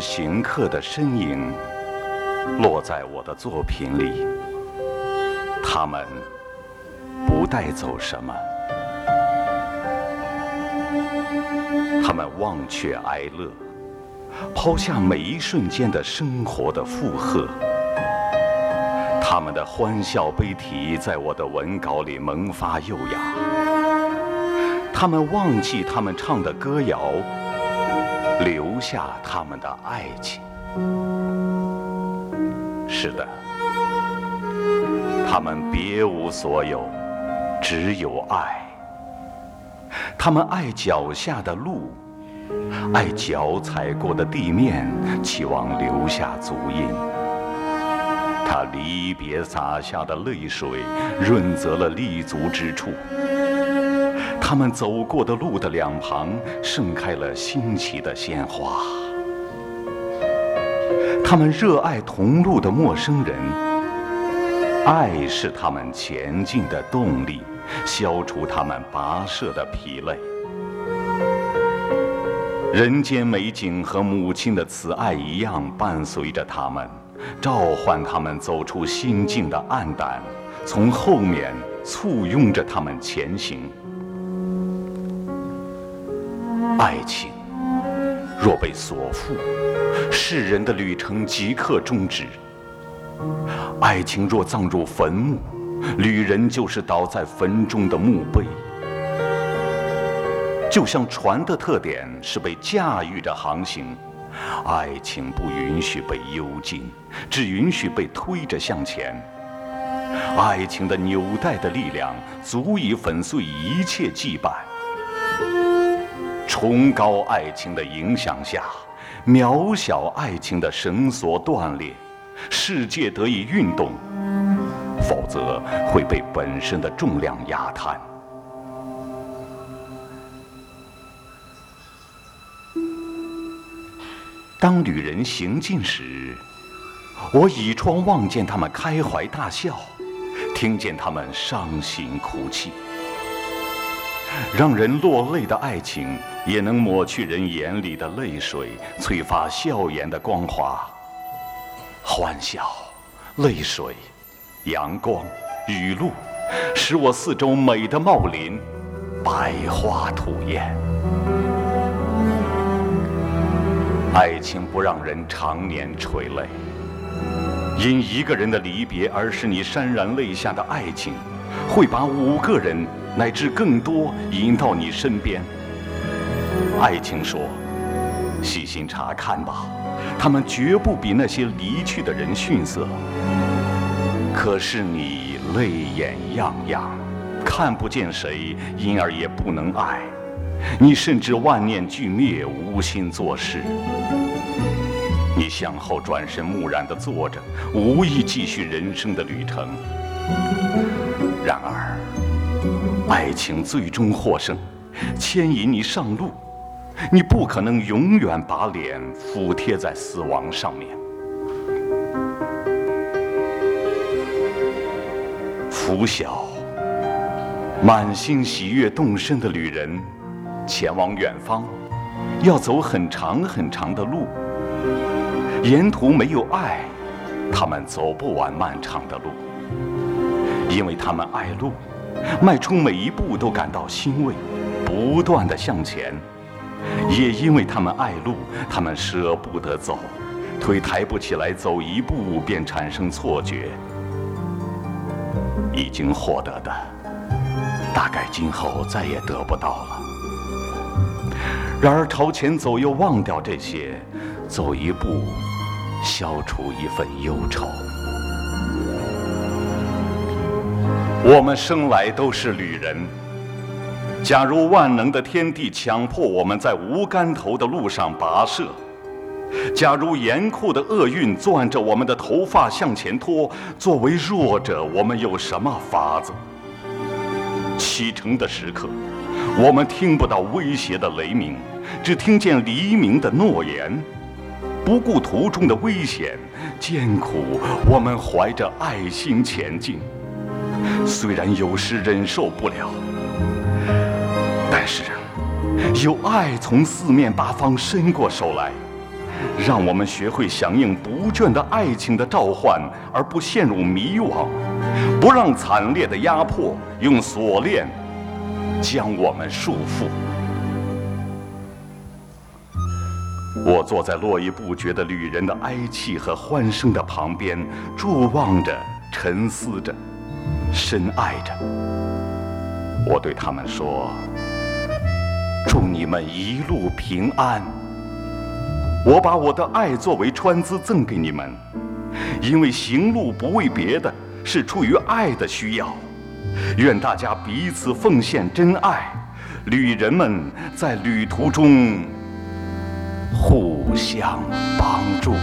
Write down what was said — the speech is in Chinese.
行客的身影落在我的作品里，他们不带走什么，他们忘却哀乐，抛下每一瞬间的生活的负荷，他们的欢笑悲啼在我的文稿里萌发幼芽，他们忘记他们唱的歌谣。留下他们的爱情。是的，他们别无所有，只有爱。他们爱脚下的路，爱脚踩过的地面，期望留下足印。他离别洒下的泪水，润泽了立足之处。他们走过的路的两旁，盛开了新奇的鲜花。他们热爱同路的陌生人，爱是他们前进的动力，消除他们跋涉的疲累。人间美景和母亲的慈爱一样，伴随着他们，召唤他们走出心境的暗淡，从后面簇拥着他们前行。爱情若被所缚，世人的旅程即刻终止；爱情若葬入坟墓，旅人就是倒在坟中的墓碑。就像船的特点是被驾驭着航行，爱情不允许被幽禁，只允许被推着向前。爱情的纽带的力量，足以粉碎一切羁绊。崇高爱情的影响下，渺小爱情的绳索断裂，世界得以运动，否则会被本身的重量压瘫。当旅人行进时，我倚窗望见他们开怀大笑，听见他们伤心哭泣。让人落泪的爱情，也能抹去人眼里的泪水，催发笑颜的光华。欢笑、泪水、阳光、雨露，使我四周美的茂林，百花吐艳。爱情不让人常年垂泪，因一个人的离别而使你潸然泪下的爱情，会把五个人。乃至更多引到你身边。爱情说：“细心查看吧，他们绝不比那些离去的人逊色。”可是你泪眼漾漾，看不见谁，因而也不能爱。你甚至万念俱灭，无心做事。你向后转身，木然地坐着，无意继续人生的旅程。然而。爱情最终获胜，牵引你上路。你不可能永远把脸俯贴在死亡上面。拂晓，满心喜悦动身的旅人，前往远方，要走很长很长的路。沿途没有爱，他们走不完漫长的路，因为他们爱路。迈出每一步都感到欣慰，不断的向前。也因为他们爱路，他们舍不得走，腿抬不起来，走一步便产生错觉。已经获得的，大概今后再也得不到了。然而朝前走又忘掉这些，走一步，消除一份忧愁。我们生来都是旅人。假如万能的天地强迫我们在无干头的路上跋涉，假如严酷的厄运攥着我们的头发向前拖，作为弱者，我们有什么法子？启程的时刻，我们听不到威胁的雷鸣，只听见黎明的诺言。不顾途中的危险艰苦，我们怀着爱心前进。虽然有时忍受不了，但是有爱从四面八方伸过手来，让我们学会响应不倦的爱情的召唤，而不陷入迷惘，不让惨烈的压迫用锁链将我们束缚。我坐在络绎不绝的旅人的哀泣和欢声的旁边，注望着，沉思着，深爱着。我对他们说：“祝你们一路平安。”我把我的爱作为穿资赠给你们，因为行路不为别的，是出于爱的需要。愿大家彼此奉献真爱，旅人们在旅途中互相帮助。